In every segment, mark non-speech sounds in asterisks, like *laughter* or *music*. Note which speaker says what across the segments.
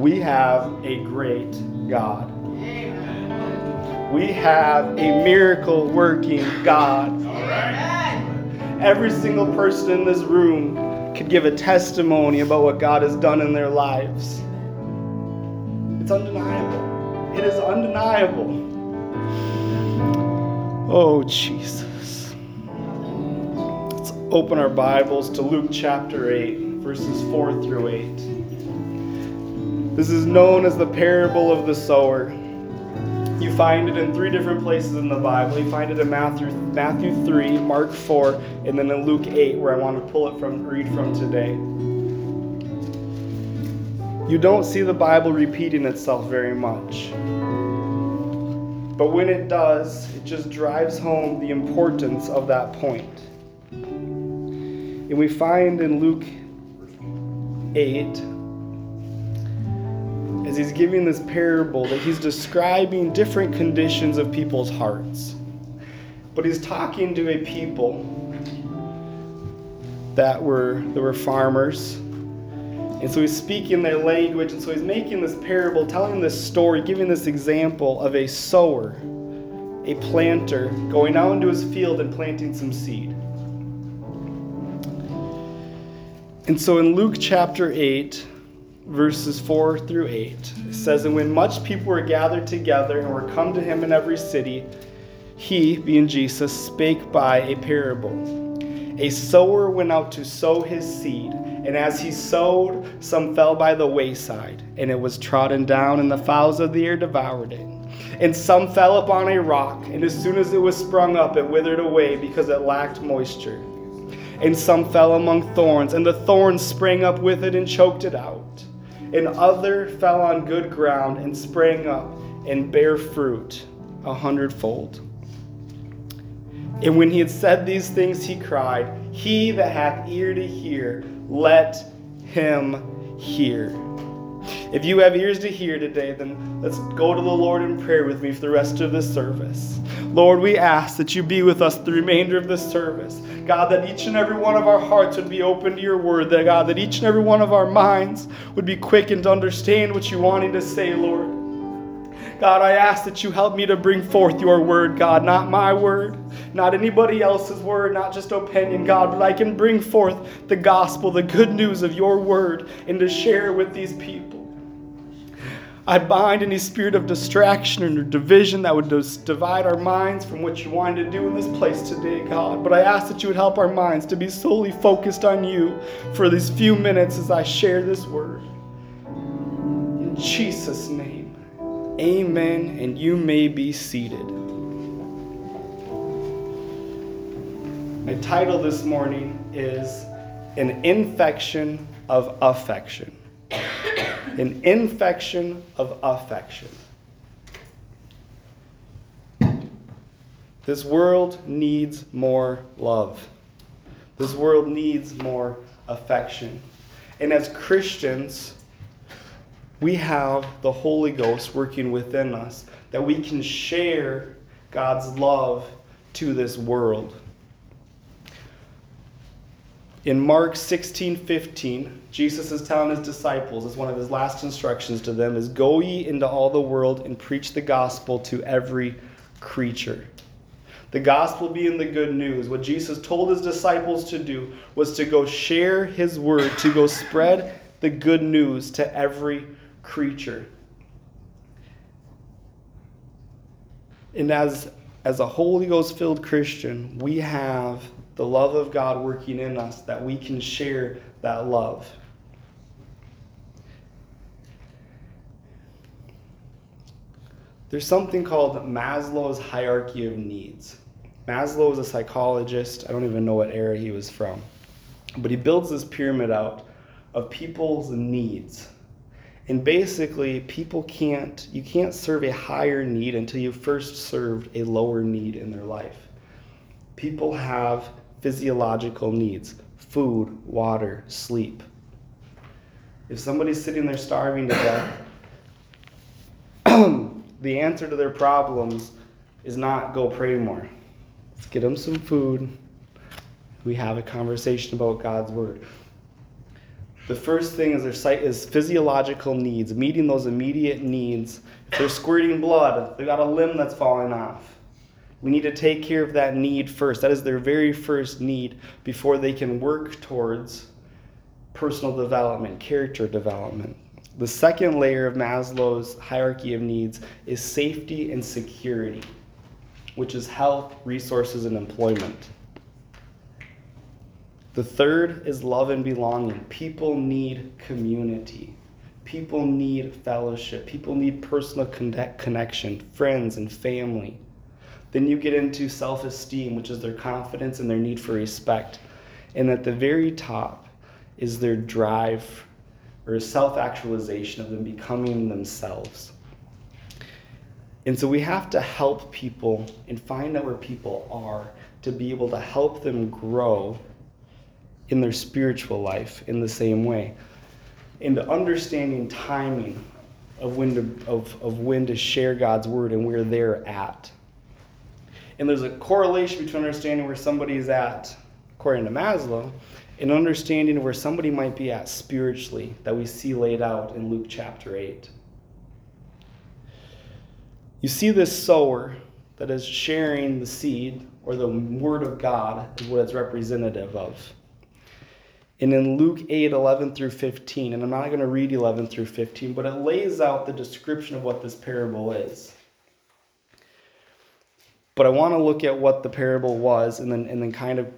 Speaker 1: We have a great God. We have a miracle working God. Every single person in this room could give a testimony about what God has done in their lives. It's undeniable. It is undeniable. Oh, Jesus. Let's open our Bibles to Luke chapter 8, verses 4 through 8. This is known as the parable of the sower. You find it in three different places in the Bible. You find it in Matthew, Matthew 3, Mark 4, and then in Luke 8, where I want to pull it from, read from today. You don't see the Bible repeating itself very much. But when it does, it just drives home the importance of that point. And we find in Luke 8, as he's giving this parable that he's describing different conditions of people's hearts. But he's talking to a people that were that were farmers. And so he's speaking their language, and so he's making this parable, telling this story, giving this example of a sower, a planter, going out into his field and planting some seed. And so in Luke chapter 8, verses 4 through 8. It says, And when much people were gathered together and were come to him in every city, he, being Jesus, spake by a parable. A sower went out to sow his seed, and as he sowed, some fell by the wayside, and it was trodden down, and the fowls of the air devoured it. And some fell upon a rock, and as soon as it was sprung up, it withered away because it lacked moisture. And some fell among thorns, and the thorns sprang up with it and choked it out and other fell on good ground and sprang up and bare fruit a hundredfold. And when he had said these things, he cried, He that hath ear to hear, let him hear. If you have ears to hear today, then let's go to the Lord in prayer with me for the rest of this service. Lord, we ask that you be with us the remainder of this service. God, that each and every one of our hearts would be open to your word. That, God, that each and every one of our minds would be quickened to understand what you're wanting to say, Lord. God, I ask that you help me to bring forth your word, God, not my word, not anybody else's word, not just opinion, God, but I can bring forth the gospel, the good news of your word, and to share with these people. I bind any spirit of distraction or division that would divide our minds from what you wanted to do in this place today, God. But I ask that you would help our minds to be solely focused on you for these few minutes as I share this word. In Jesus' name, amen, and you may be seated. My title this morning is An Infection of Affection an infection of affection. This world needs more love. This world needs more affection. And as Christians, we have the Holy Ghost working within us that we can share God's love to this world. In Mark 16 15, Jesus is telling his disciples, as one of his last instructions to them, is go ye into all the world and preach the gospel to every creature. The gospel being the good news. What Jesus told his disciples to do was to go share his word, to go spread the good news to every creature. And as, as a Holy Ghost filled Christian, we have the love of God working in us, that we can share that love. There's something called Maslow's hierarchy of needs. Maslow was a psychologist. I don't even know what era he was from. But he builds this pyramid out of people's needs. And basically, people can't, you can't serve a higher need until you first served a lower need in their life. People have physiological needs food, water, sleep. If somebody's sitting there starving to death, *clears throat* the answer to their problems is not go pray more. Let's get them some food. We have a conversation about God's word. The first thing is their sight is physiological needs, meeting those immediate needs. If they're squirting blood, they've got a limb that's falling off. We need to take care of that need first. That is their very first need before they can work towards personal development, character development. The second layer of Maslow's hierarchy of needs is safety and security, which is health, resources, and employment. The third is love and belonging. People need community. People need fellowship. People need personal connection, friends and family. Then you get into self esteem, which is their confidence and their need for respect. And at the very top is their drive or self actualization of them becoming themselves. And so we have to help people and find out where people are to be able to help them grow in their spiritual life in the same way. Into understanding timing of when to, of, of when to share God's word and where they're at. And there's a correlation between understanding where somebody is at, according to Maslow, and understanding where somebody might be at spiritually that we see laid out in Luke chapter 8. You see this sower that is sharing the seed or the word of God is what it's representative of. And in Luke 8, 11 through 15, and I'm not going to read 11 through 15, but it lays out the description of what this parable is. But I want to look at what the parable was and then, and then kind of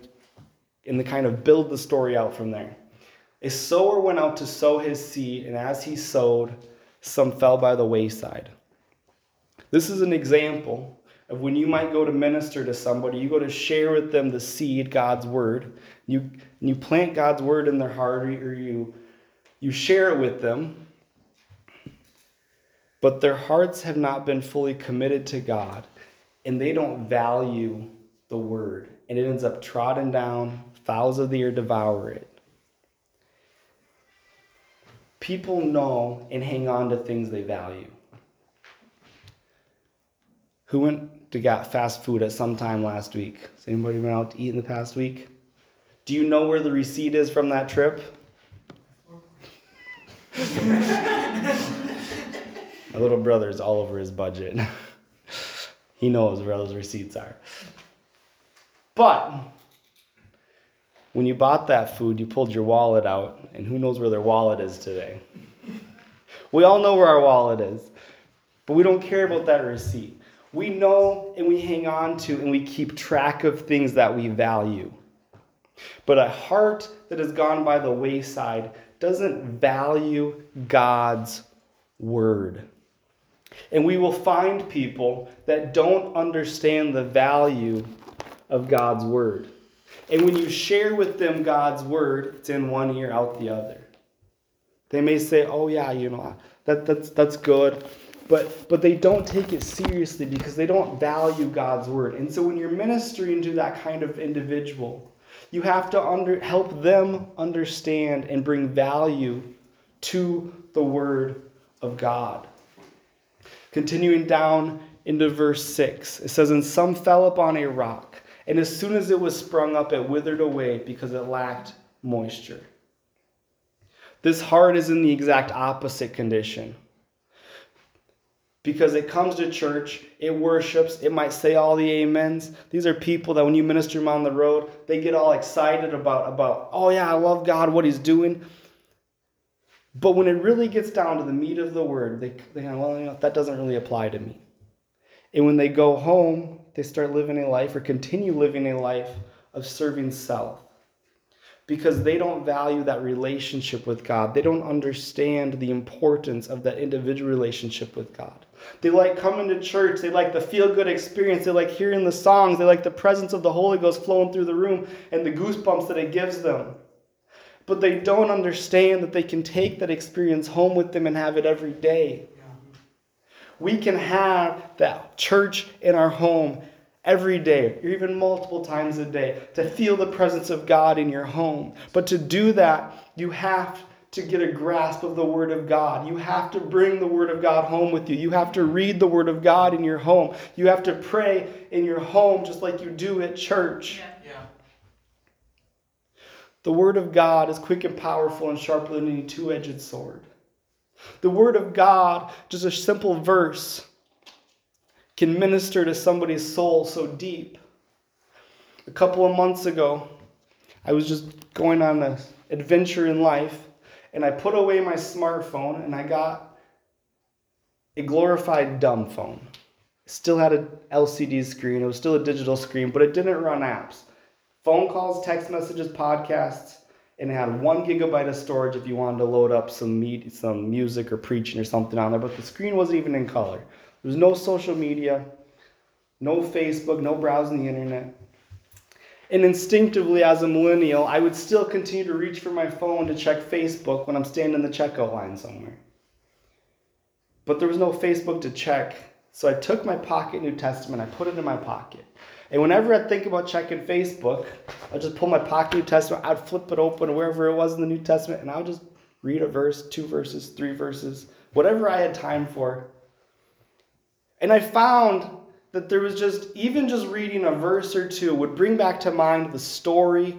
Speaker 1: and then kind of build the story out from there. A sower went out to sow his seed, and as he sowed, some fell by the wayside. This is an example of when you might go to minister to somebody, you go to share with them the seed, God's word. You, you plant God's word in their heart, or you, you share it with them, but their hearts have not been fully committed to God, and they don't value the word, and it ends up trodden down, fowls of the air devour it. People know and hang on to things they value. Who went to get fast food at some time last week? Has anybody been out to eat in the past week? Do you know where the receipt is from that trip? My little brother is all over his budget. *laughs* he knows where those receipts are. But when you bought that food, you pulled your wallet out, and who knows where their wallet is today? We all know where our wallet is, but we don't care about that receipt. We know and we hang on to and we keep track of things that we value. But a heart that has gone by the wayside doesn't value God's word. And we will find people that don't understand the value of God's word. And when you share with them God's word, it's in one ear, out the other. They may say, oh, yeah, you know, that, that's, that's good. But, but they don't take it seriously because they don't value God's word. And so when you're ministering to that kind of individual, you have to under, help them understand and bring value to the word of God. Continuing down into verse 6, it says, And some fell upon a rock and as soon as it was sprung up, it withered away because it lacked moisture. This heart is in the exact opposite condition. Because it comes to church, it worships, it might say all the amens. These are people that when you minister them on the road, they get all excited about, about oh yeah, I love God, what He's doing. But when it really gets down to the meat of the word, they, they go, well, you know, that doesn't really apply to me. And when they go home, they start living a life or continue living a life of serving self because they don't value that relationship with God. They don't understand the importance of that individual relationship with God. They like coming to church. They like the feel good experience. They like hearing the songs. They like the presence of the Holy Ghost flowing through the room and the goosebumps that it gives them. But they don't understand that they can take that experience home with them and have it every day we can have that church in our home every day, or even multiple times a day, to feel the presence of God in your home. But to do that, you have to get a grasp of the Word of God. You have to bring the Word of God home with you. You have to read the Word of God in your home. You have to pray in your home just like you do at church. Yeah. The Word of God is quick and powerful and sharper than any two edged sword. The Word of God, just a simple verse, can minister to somebody's soul so deep. A couple of months ago, I was just going on an adventure in life, and I put away my smartphone and I got a glorified dumb phone. It still had an LCD screen, it was still a digital screen, but it didn't run apps. Phone calls, text messages, podcasts, and it had one gigabyte of storage if you wanted to load up some meat, some music or preaching or something on there. But the screen wasn't even in color. There was no social media, no Facebook, no browsing the internet. And instinctively, as a millennial, I would still continue to reach for my phone to check Facebook when I'm standing in the checkout line somewhere. But there was no Facebook to check, so I took my pocket New Testament, I put it in my pocket. And whenever I think about checking Facebook, I'd just pull my pocket New Testament, I'd flip it open wherever it was in the New Testament, and I would just read a verse, two verses, three verses, whatever I had time for. And I found that there was just, even just reading a verse or two would bring back to mind the story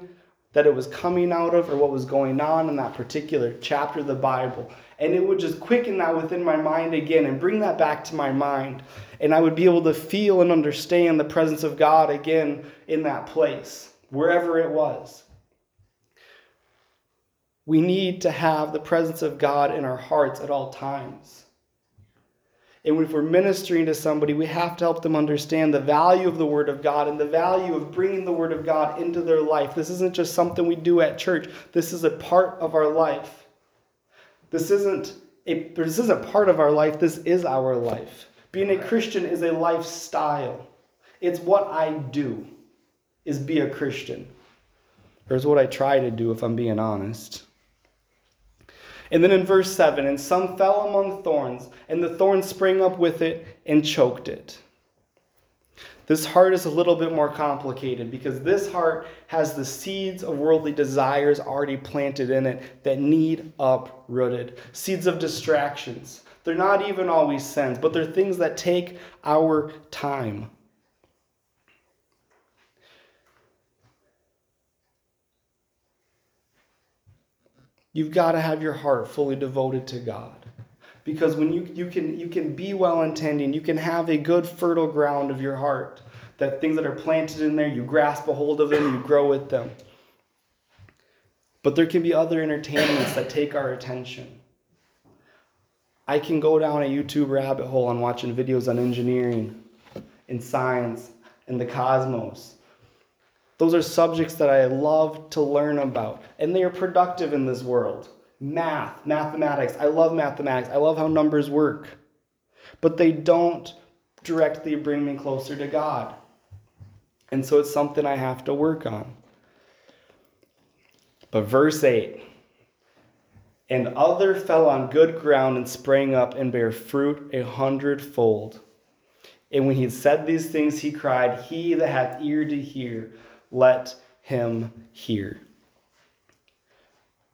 Speaker 1: that it was coming out of or what was going on in that particular chapter of the Bible. And it would just quicken that within my mind again and bring that back to my mind. And I would be able to feel and understand the presence of God again in that place, wherever it was. We need to have the presence of God in our hearts at all times. And if we're ministering to somebody, we have to help them understand the value of the Word of God and the value of bringing the Word of God into their life. This isn't just something we do at church, this is a part of our life. This isn't a, this isn't part of our life, this is our life. Being a Christian is a lifestyle. It's what I do, is be a Christian. Or is what I try to do if I'm being honest. And then in verse 7, and some fell among thorns, and the thorns sprang up with it and choked it. This heart is a little bit more complicated because this heart has the seeds of worldly desires already planted in it that need uprooted. Seeds of distractions. They're not even always sins, but they're things that take our time. You've got to have your heart fully devoted to God. Because when you, you can you can be well intending, you can have a good fertile ground of your heart. That things that are planted in there, you grasp a hold of them, you grow with them. But there can be other entertainments that take our attention. I can go down a YouTube rabbit hole on watching videos on engineering and science and the cosmos those are subjects that I love to learn about, and they are productive in this world. Math, mathematics. I love mathematics. I love how numbers work. But they don't directly bring me closer to God. And so it's something I have to work on. But verse 8 And other fell on good ground and sprang up and bare fruit a hundredfold. And when he had said these things, he cried, He that hath ear to hear, let him hear.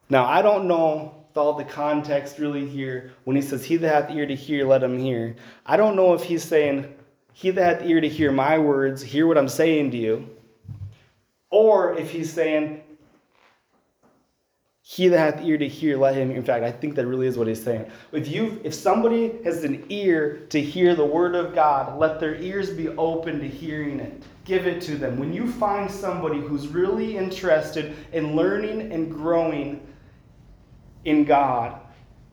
Speaker 1: Now, I don't know all the context really here when he says, He that hath ear to hear, let him hear. I don't know if he's saying, He that hath ear to hear my words, hear what I'm saying to you. Or if he's saying, he that hath ear to hear, let him. In fact, I think that really is what he's saying. If you, if somebody has an ear to hear the word of God, let their ears be open to hearing it. Give it to them. When you find somebody who's really interested in learning and growing in God,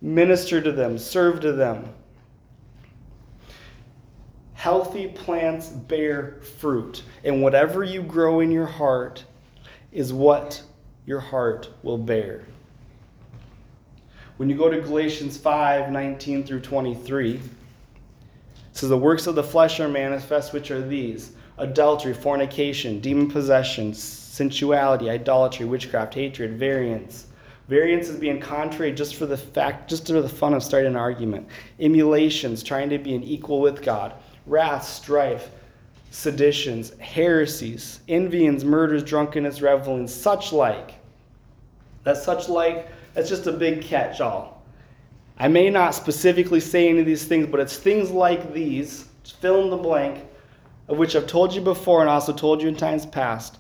Speaker 1: minister to them, serve to them. Healthy plants bear fruit, and whatever you grow in your heart is what your heart will bear. When you go to Galatians 5 19 through 23, it says, The works of the flesh are manifest, which are these adultery, fornication, demon possession, sensuality, idolatry, witchcraft, hatred, variance. Variance is being contrary just for the fact, just for the fun of starting an argument. Emulations, trying to be an equal with God. Wrath, strife, seditions, heresies, envyings, murders, drunkenness, revelings, such like. That such like, that's just a big catch all. I may not specifically say any of these things, but it's things like these, fill in the blank, of which I've told you before and also told you in times past,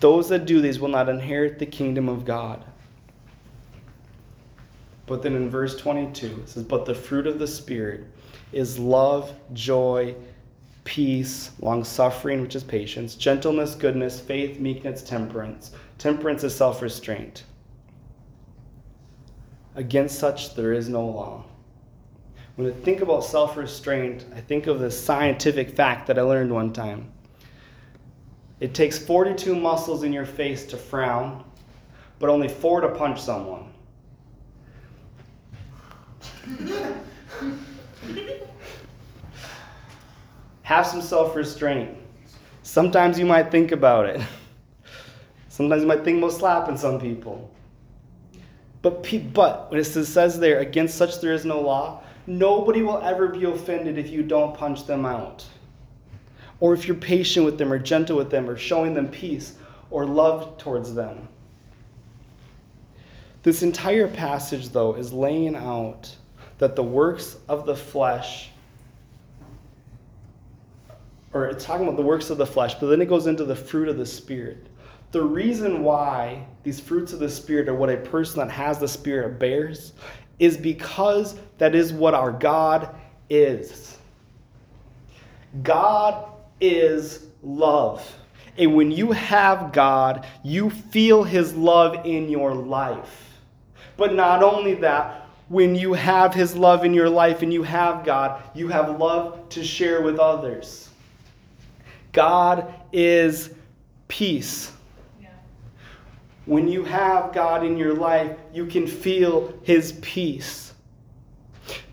Speaker 1: Those that do these will not inherit the kingdom of God. But then in verse 22, it says, But the fruit of the Spirit is love, joy, peace, long suffering, which is patience, gentleness, goodness, faith, meekness, temperance. Temperance is self restraint. Against such there is no law. When I think about self restraint, I think of this scientific fact that I learned one time. It takes 42 muscles in your face to frown, but only four to punch someone. *laughs* Have some self restraint. Sometimes you might think about it. Sometimes my thing will slap slapping some people. But, but when it says there, against such there is no law, nobody will ever be offended if you don't punch them out. Or if you're patient with them, or gentle with them, or showing them peace, or love towards them. This entire passage, though, is laying out that the works of the flesh, or it's talking about the works of the flesh, but then it goes into the fruit of the Spirit. The reason why these fruits of the Spirit are what a person that has the Spirit bears is because that is what our God is. God is love. And when you have God, you feel His love in your life. But not only that, when you have His love in your life and you have God, you have love to share with others. God is peace. When you have God in your life, you can feel His peace.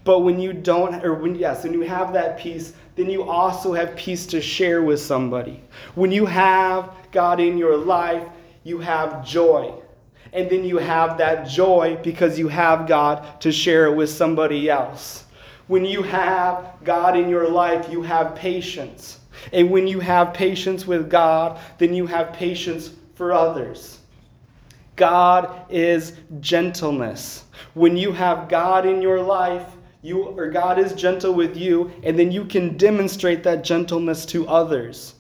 Speaker 1: But when you don't, or when, yes, when you have that peace, then you also have peace to share with somebody. When you have God in your life, you have joy. And then you have that joy because you have God to share it with somebody else. When you have God in your life, you have patience. And when you have patience with God, then you have patience for others. God is gentleness. When you have God in your life, you or God is gentle with you, and then you can demonstrate that gentleness to others.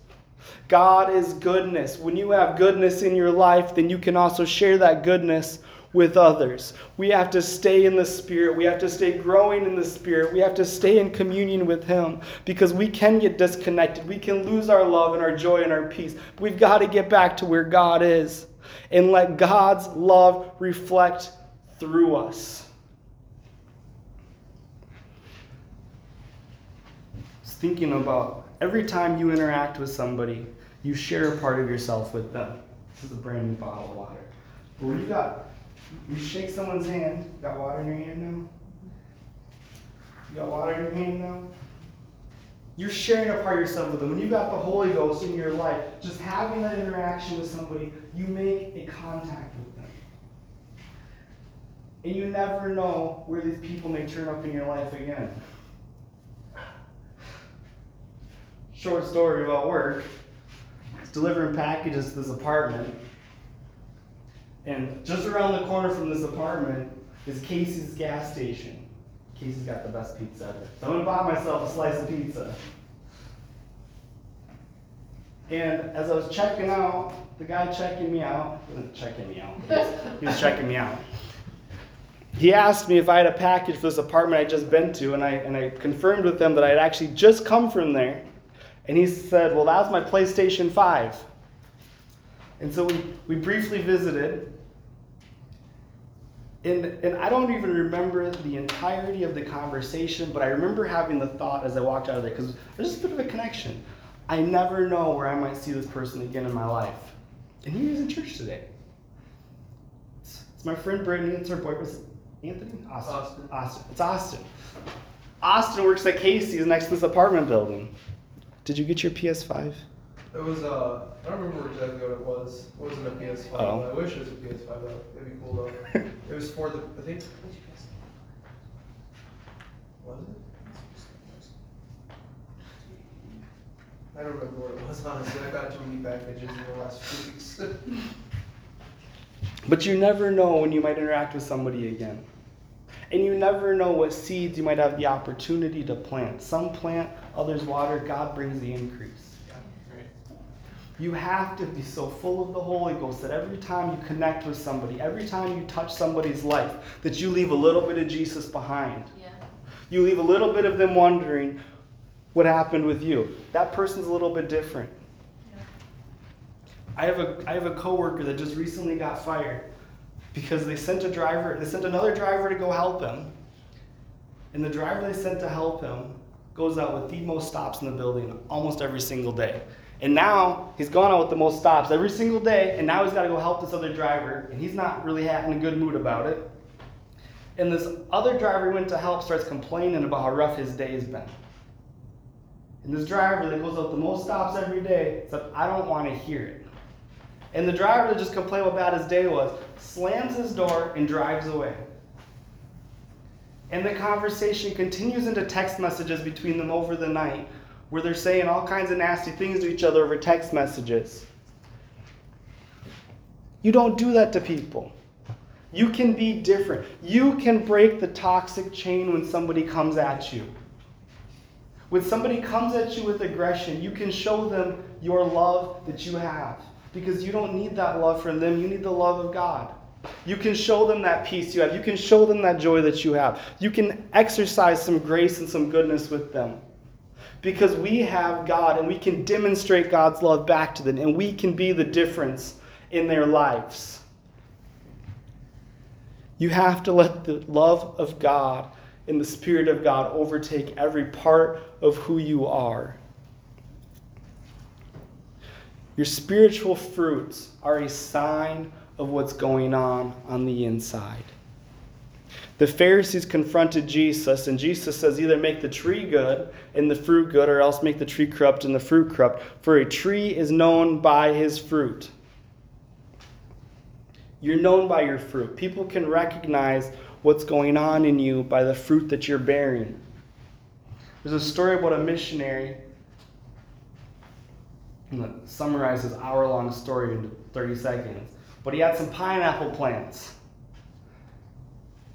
Speaker 1: God is goodness. When you have goodness in your life, then you can also share that goodness with others. We have to stay in the Spirit. We have to stay growing in the Spirit. We have to stay in communion with Him because we can get disconnected. We can lose our love and our joy and our peace. We've got to get back to where God is and let God's love reflect through us. Just thinking about every time you interact with somebody, you share a part of yourself with them. This is a brand new bottle of water. But when you got, you shake someone's hand, got water in your hand now? You got water in your hand now? You're sharing a part of yourself with them. When you've got the Holy Ghost in your life, just having that interaction with somebody, you make a contact with them. And you never know where these people may turn up in your life again. Short story about work. delivering packages to this apartment. And just around the corner from this apartment is Casey's gas station. Casey's got the best pizza. So I'm gonna buy myself a slice of pizza. And as I was checking out, the guy checking me out, checking me out, he was, he was checking me out. He asked me if I had a package for this apartment I'd just been to, and I, and I confirmed with him that I had actually just come from there. And he said, Well, that's my PlayStation 5. And so we, we briefly visited, and, and I don't even remember the entirety of the conversation, but I remember having the thought as I walked out of there, because there's just a bit of a connection. I never know where I might see this person again in my life. And he was in church today. It's, it's my friend Brittany, it's her boyfriend. Anthony? Austin. Austin. Austin. It's Austin. Austin works at Casey's next to this apartment building. Did you get your PS5?
Speaker 2: It was, uh, I don't remember exactly what it was. It wasn't a PS5. Oh. I wish it was a PS5 though. It'd be cool though. *laughs* it was for the, I think. Was it? I don't remember what it was, honestly. I got too many packages in the last few weeks. *laughs*
Speaker 1: but you never know when you might interact with somebody again. And you never know what seeds you might have the opportunity to plant. Some plant, others water. God brings the increase. You have to be so full of the Holy Ghost that every time you connect with somebody, every time you touch somebody's life, that you leave a little bit of Jesus behind.
Speaker 3: Yeah.
Speaker 1: You leave a little bit of them wondering what happened with you. That person's a little bit different. I have a I have a coworker that just recently got fired because they sent a driver they sent another driver to go help him. And the driver they sent to help him goes out with the most stops in the building almost every single day. And now he's gone out with the most stops every single day, and now he's got to go help this other driver, and he's not really in a good mood about it. And this other driver he went to help starts complaining about how rough his day has been. And this driver that goes out the most stops every day said, I don't want to hear it. And the driver that just complained how bad his day was slams his door and drives away. And the conversation continues into text messages between them over the night, where they're saying all kinds of nasty things to each other over text messages. You don't do that to people. You can be different. You can break the toxic chain when somebody comes at you. When somebody comes at you with aggression, you can show them your love that you have because you don't need that love from them. You need the love of God. You can show them that peace you have. You can show them that joy that you have. You can exercise some grace and some goodness with them. Because we have God and we can demonstrate God's love back to them and we can be the difference in their lives. You have to let the love of God and the Spirit of God overtake every part of who you are. Your spiritual fruits are a sign of what's going on on the inside. The Pharisees confronted Jesus, and Jesus says, either make the tree good and the fruit good, or else make the tree corrupt and the fruit corrupt. For a tree is known by his fruit. You're known by your fruit. People can recognize what's going on in you by the fruit that you're bearing. There's a story about a missionary that summarizes hour long story into 30 seconds. But he had some pineapple plants.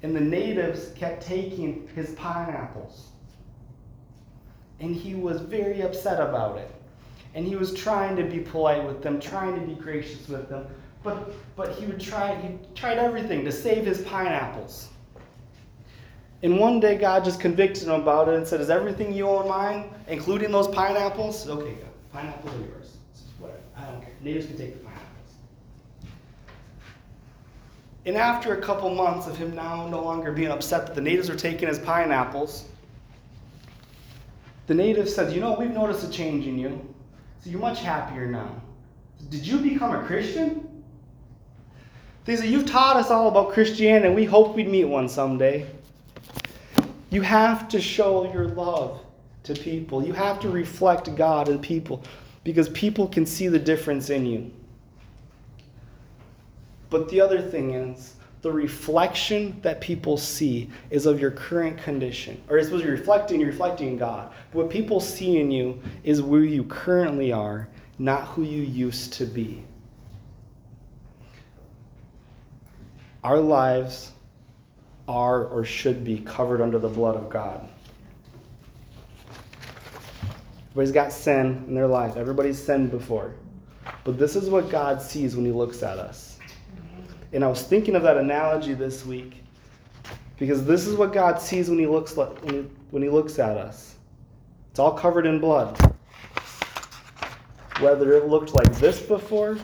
Speaker 1: And the natives kept taking his pineapples. And he was very upset about it. And he was trying to be polite with them, trying to be gracious with them. But, but he would try, he tried everything to save his pineapples. And one day God just convicted him about it and said, Is everything you own mine, including those pineapples? Okay, God, pineapples are yours. Whatever. I don't care. Natives can take the pineapples. And after a couple months of him now no longer being upset that the natives are taking his pineapples, the natives said, You know, we've noticed a change in you. So you're much happier now. Did you become a Christian? They said, You've taught us all about Christianity, and we hope we'd meet one someday. You have to show your love to people. You have to reflect God in people because people can see the difference in you. But the other thing is, the reflection that people see is of your current condition. Or it's supposed to be reflecting, you're reflecting God. But what people see in you is where you currently are, not who you used to be. Our lives are or should be covered under the blood of God. Everybody's got sin in their life. Everybody's sinned before. But this is what God sees when He looks at us. And I was thinking of that analogy this week because this is what God sees when He looks when he, when he looks at us. It's all covered in blood. Whether it looked like this before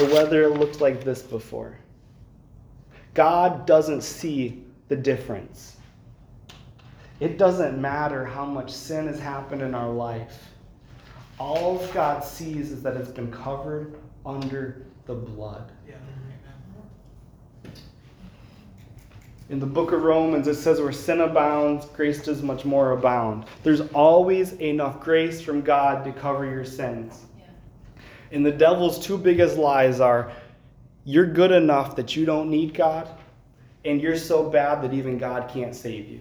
Speaker 1: or whether it looked like this before. God doesn't see the difference. It doesn't matter how much sin has happened in our life. All God sees is that it's been covered under the blood.
Speaker 2: Yeah.
Speaker 1: In the book of Romans, it says, Where sin abounds, grace does much more abound. There's always enough grace from God to cover your sins.
Speaker 3: Yeah.
Speaker 1: And the devil's two biggest lies are you're good enough that you don't need God, and you're so bad that even God can't save you.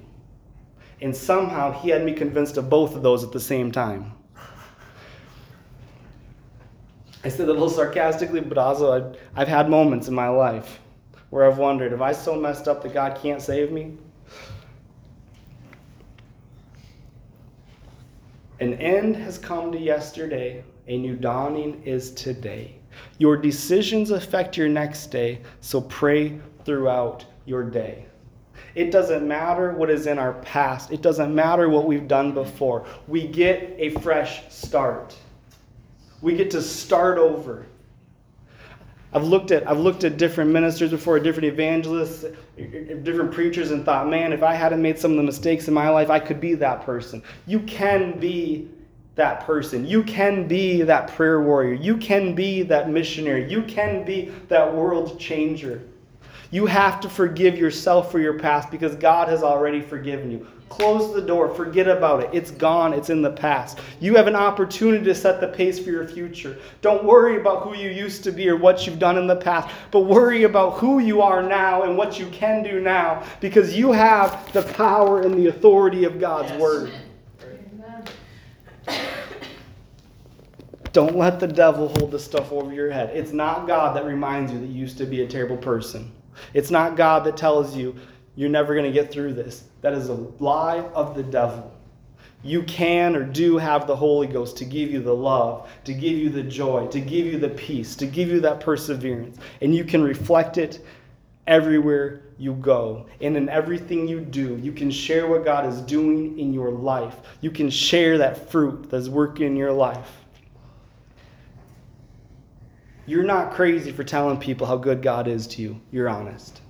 Speaker 1: And somehow he had me convinced of both of those at the same time. I said a little sarcastically, but also I've, I've had moments in my life where I've wondered, have I so messed up that God can't save me? An end has come to yesterday, a new dawning is today. Your decisions affect your next day, so pray throughout your day. It doesn't matter what is in our past. It doesn't matter what we've done before. We get a fresh start. We get to start over. I've looked at I've looked at different ministers before, different evangelists, different preachers, and thought, man, if I hadn't made some of the mistakes in my life, I could be that person. You can be that person. You can be that prayer warrior. You can be that missionary. You can be that world changer. You have to forgive yourself for your past because God has already forgiven you. Close the door. Forget about it. It's gone. It's in the past. You have an opportunity to set the pace for your future. Don't worry about who you used to be or what you've done in the past, but worry about who you are now and what you can do now because you have the power and the authority of God's yes. Word. Don't let the devil hold the stuff over your head. It's not God that reminds you that you used to be a terrible person. It's not God that tells you you're never going to get through this. That is a lie of the devil. You can or do have the Holy Ghost to give you the love, to give you the joy, to give you the peace, to give you that perseverance. And you can reflect it everywhere you go. And in everything you do, you can share what God is doing in your life. You can share that fruit that's working in your life. You're not crazy for telling people how good God is to you. You're honest.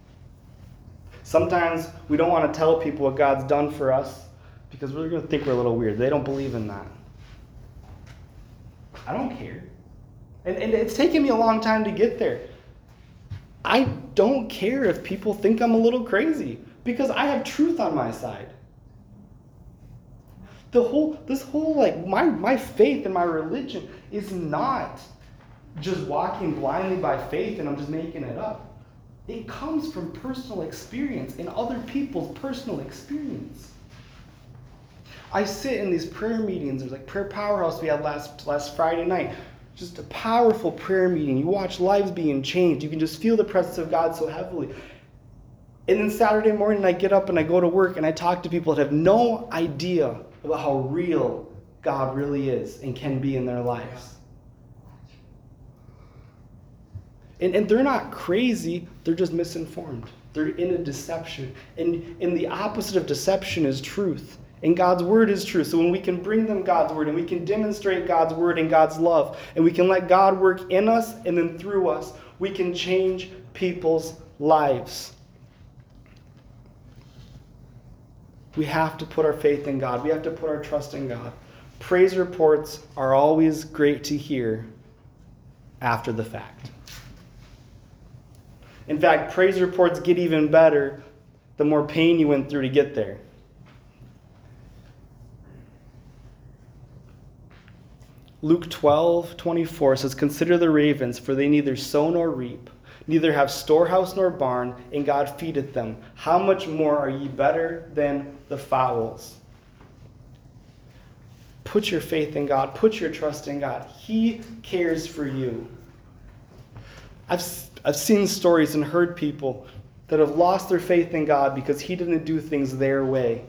Speaker 1: Sometimes we don't want to tell people what God's done for us because we're going to think we're a little weird. They don't believe in that. I don't care. And, and it's taken me a long time to get there. I don't care if people think I'm a little crazy because I have truth on my side. The whole, this whole, like, my, my faith and my religion is not just walking blindly by faith and I'm just making it up. It comes from personal experience and other people's personal experience. I sit in these prayer meetings. There's like prayer powerhouse we had last last Friday night. Just a powerful prayer meeting. You watch lives being changed. You can just feel the presence of God so heavily. And then Saturday morning, I get up and I go to work and I talk to people that have no idea about how real God really is and can be in their lives. And, and they're not crazy, they're just misinformed. They're in a deception. And, and the opposite of deception is truth. And God's word is true. So when we can bring them God's word and we can demonstrate God's word and God's love, and we can let God work in us and then through us, we can change people's lives. We have to put our faith in God. We have to put our trust in God. Praise reports are always great to hear after the fact. In fact, praise reports get even better the more pain you went through to get there. Luke 12, 24 says, Consider the ravens, for they neither sow nor reap, neither have storehouse nor barn, and God feedeth them. How much more are ye better than the fowls? Put your faith in God, put your trust in God. He cares for you. I've I've seen stories and heard people that have lost their faith in God because He didn't do things their way.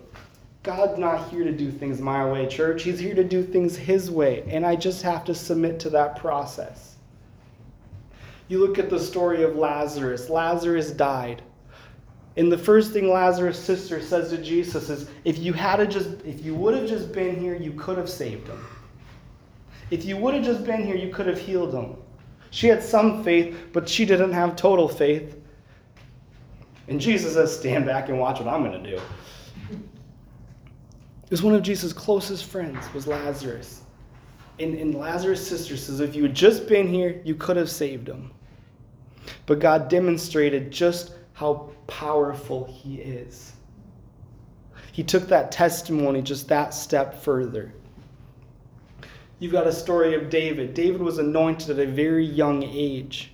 Speaker 1: God's not here to do things my way, church. He's here to do things His way, and I just have to submit to that process. You look at the story of Lazarus. Lazarus died. And the first thing Lazarus' sister says to Jesus is, if you had just if you would have just been here, you could have saved him. If you would have just been here, you could have healed him. She had some faith, but she didn't have total faith. And Jesus says, Stand back and watch what I'm going to do. It was one of Jesus' closest friends, was Lazarus. And, and Lazarus' sister says, If you had just been here, you could have saved him. But God demonstrated just how powerful He is. He took that testimony just that step further. You've got a story of David. David was anointed at a very young age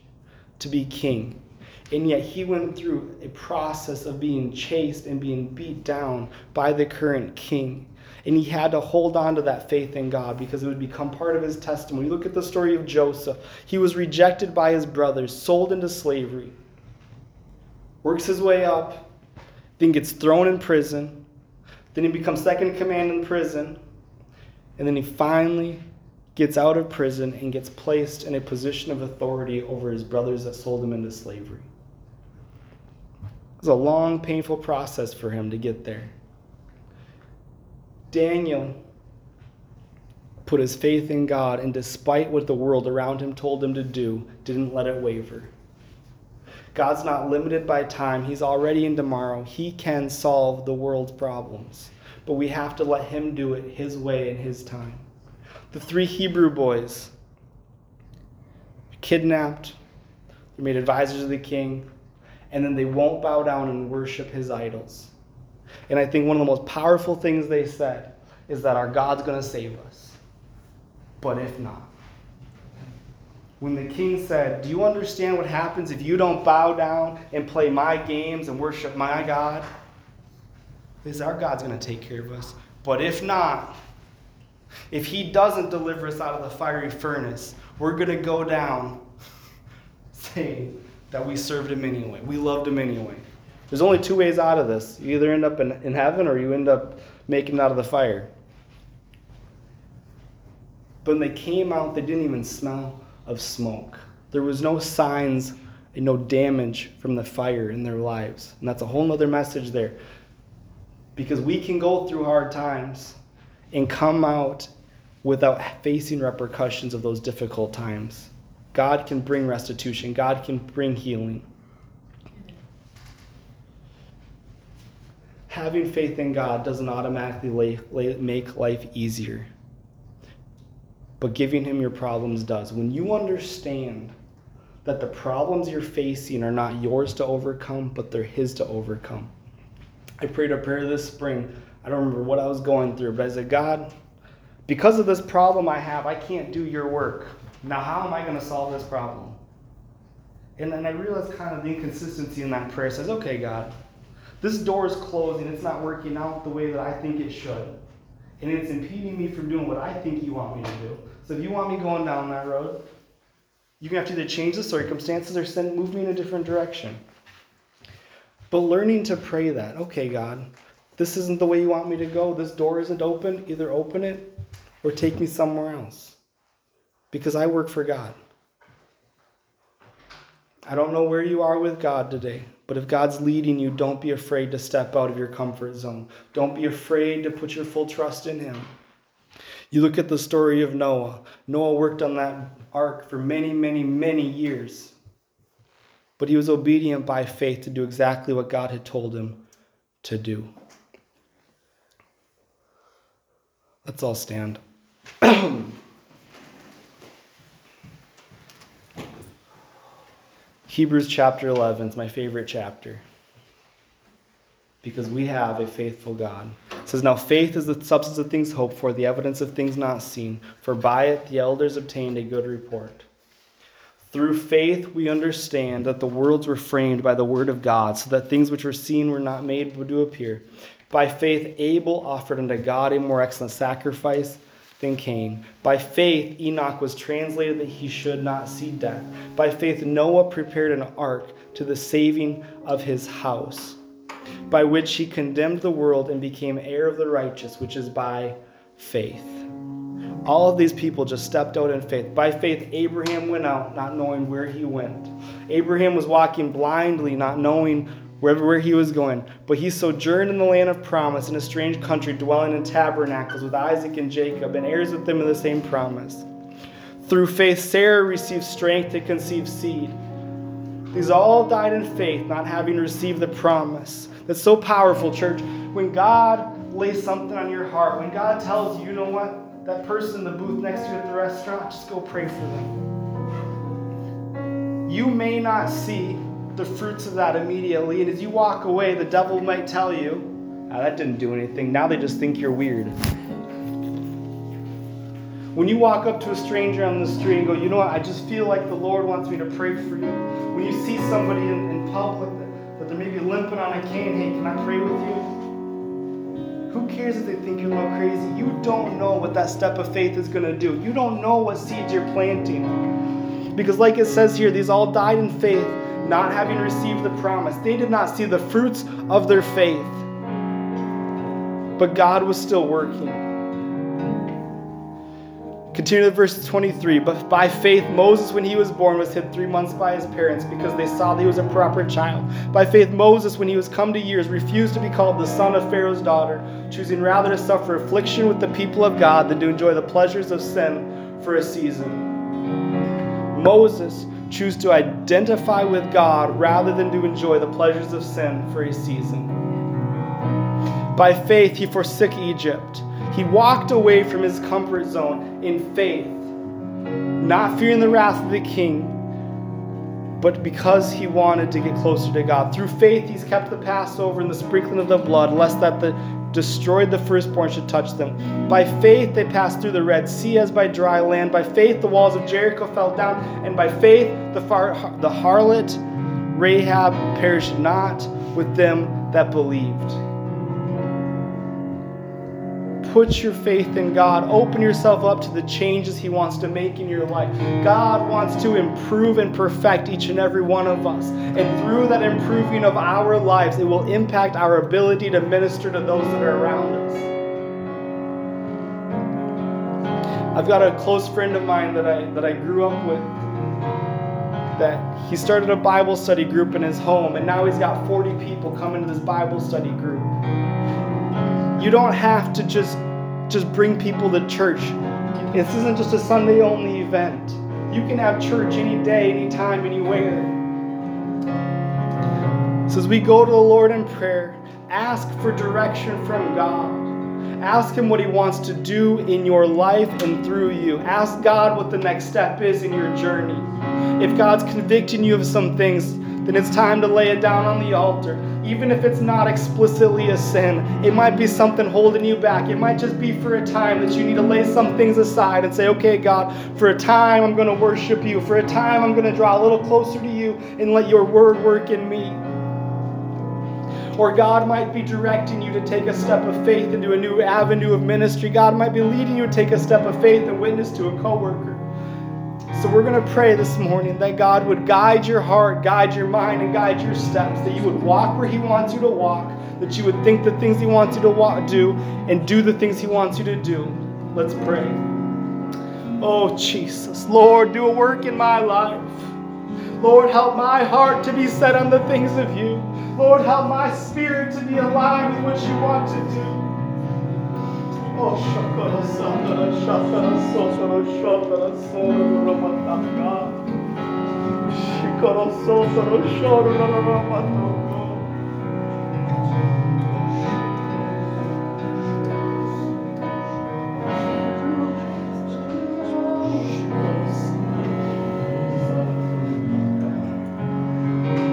Speaker 1: to be king. And yet he went through a process of being chased and being beat down by the current king. And he had to hold on to that faith in God because it would become part of his testimony. Look at the story of Joseph. He was rejected by his brothers, sold into slavery, works his way up, then gets thrown in prison. Then he becomes second in command in prison And then he finally gets out of prison and gets placed in a position of authority over his brothers that sold him into slavery. It was a long, painful process for him to get there. Daniel put his faith in God, and despite what the world around him told him to do, didn't let it waver. God's not limited by time. He's already in tomorrow. He can solve the world's problems. But we have to let Him do it His way and His time. The three Hebrew boys kidnapped, they're made advisors of the king, and then they won't bow down and worship his idols. And I think one of the most powerful things they said is that our God's going to save us. But if not, when the king said, Do you understand what happens if you don't bow down and play my games and worship my God? Is our God's going to take care of us. But if not, if he doesn't deliver us out of the fiery furnace, we're going to go down *laughs* saying that we served him anyway. We loved him anyway. There's only two ways out of this. You either end up in, in heaven or you end up making out of the fire. But when they came out, they didn't even smell of smoke. There was no signs and no damage from the fire in their lives. And that's a whole other message there. Because we can go through hard times and come out without facing repercussions of those difficult times. God can bring restitution, God can bring healing. Having faith in God doesn't automatically make life easier but giving him your problems does. When you understand that the problems you're facing are not yours to overcome, but they're his to overcome. I prayed a prayer this spring. I don't remember what I was going through, but I said, God, because of this problem I have, I can't do your work. Now, how am I going to solve this problem? And then I realized kind of the inconsistency in that prayer. Says, okay, God, this door is closing. It's not working out the way that I think it should. And it's impeding me from doing what I think you want me to do. So if you want me going down that road, you're going to have to either change the circumstances or send, move me in a different direction. But learning to pray that, okay, God, this isn't the way you want me to go. This door isn't open. Either open it or take me somewhere else. Because I work for God. I don't know where you are with God today, but if God's leading you, don't be afraid to step out of your comfort zone. Don't be afraid to put your full trust in Him. You look at the story of Noah. Noah worked on that ark for many, many, many years. But he was obedient by faith to do exactly what God had told him to do. Let's all stand. *clears throat* Hebrews chapter 11 is my favorite chapter because we have a faithful God. It says, Now faith is the substance of things hoped for, the evidence of things not seen, for by it the elders obtained a good report. Through faith, we understand that the worlds were framed by the word of God, so that things which were seen were not made to appear. By faith, Abel offered unto God a more excellent sacrifice than Cain. By faith, Enoch was translated that he should not see death. By faith, Noah prepared an ark to the saving of his house by which he condemned the world and became heir of the righteous, which is by faith. All of these people just stepped out in faith. By faith, Abraham went out, not knowing where he went. Abraham was walking blindly, not knowing wherever where he was going. But he sojourned in the land of promise, in a strange country, dwelling in tabernacles with Isaac and Jacob, and heirs with them of the same promise. Through faith, Sarah received strength to conceive seed. These all died in faith, not having received the promise that's so powerful, church. When God lays something on your heart, when God tells you, you know what, that person in the booth next to you at the restaurant, just go pray for them. You may not see the fruits of that immediately, and as you walk away, the devil might tell you, oh, that didn't do anything. Now they just think you're weird. When you walk up to a stranger on the street and go, you know what, I just feel like the Lord wants me to pray for you. When you see somebody in, in public that they're maybe limping on a cane. Hey, can I pray with you? Who cares if they think you're a little crazy? You don't know what that step of faith is going to do. You don't know what seeds you're planting. Because, like it says here, these all died in faith, not having received the promise. They did not see the fruits of their faith. But God was still working. Continue to verse 23. But by faith, Moses, when he was born, was hid three months by his parents because they saw that he was a proper child. By faith, Moses, when he was come to years, refused to be called the son of Pharaoh's daughter, choosing rather to suffer affliction with the people of God than to enjoy the pleasures of sin for a season. Moses chose to identify with God rather than to enjoy the pleasures of sin for a season. By faith, he forsook Egypt he walked away from his comfort zone in faith, not fearing the wrath of the king, but because he wanted to get closer to God. Through faith, he's kept the Passover and the sprinkling of the blood, lest that the destroyed the firstborn should touch them. By faith, they passed through the Red Sea as by dry land. By faith, the walls of Jericho fell down. And by faith, the, far, the harlot Rahab perished not with them that believed. Put your faith in God. Open yourself up to the changes He wants to make in your life. God wants to improve and perfect each and every one of us. And through that improving of our lives, it will impact our ability to minister to those that are around us. I've got a close friend of mine that I, that I grew up with that he started a Bible study group in his home, and now he's got 40 people coming to this Bible study group. You don't have to just just bring people to church. This isn't just a Sunday only event. You can have church any day, anytime, anywhere. So as we go to the Lord in prayer, ask for direction from God. Ask Him what He wants to do in your life and through you. Ask God what the next step is in your journey. If God's convicting you of some things, then it's time to lay it down on the altar. Even if it's not explicitly a sin, it might be something holding you back. It might just be for a time that you need to lay some things aside and say, okay, God, for a time I'm going to worship you. For a time I'm going to draw a little closer to you and let your word work in me. Or God might be directing you to take a step of faith into a new avenue of ministry. God might be leading you to take a step of faith and witness to a coworker. So we're going to pray this morning that God would guide your heart, guide your mind, and guide your steps, that you would walk where He wants you to walk, that you would think the things He wants you to walk, do, and do the things He wants you to do. Let's pray. Oh, Jesus. Lord, do a work in my life. Lord, help my heart to be set on the things of you. Lord, help my spirit to be aligned with what you want to do. Shikoro sotoro shoro rama toko.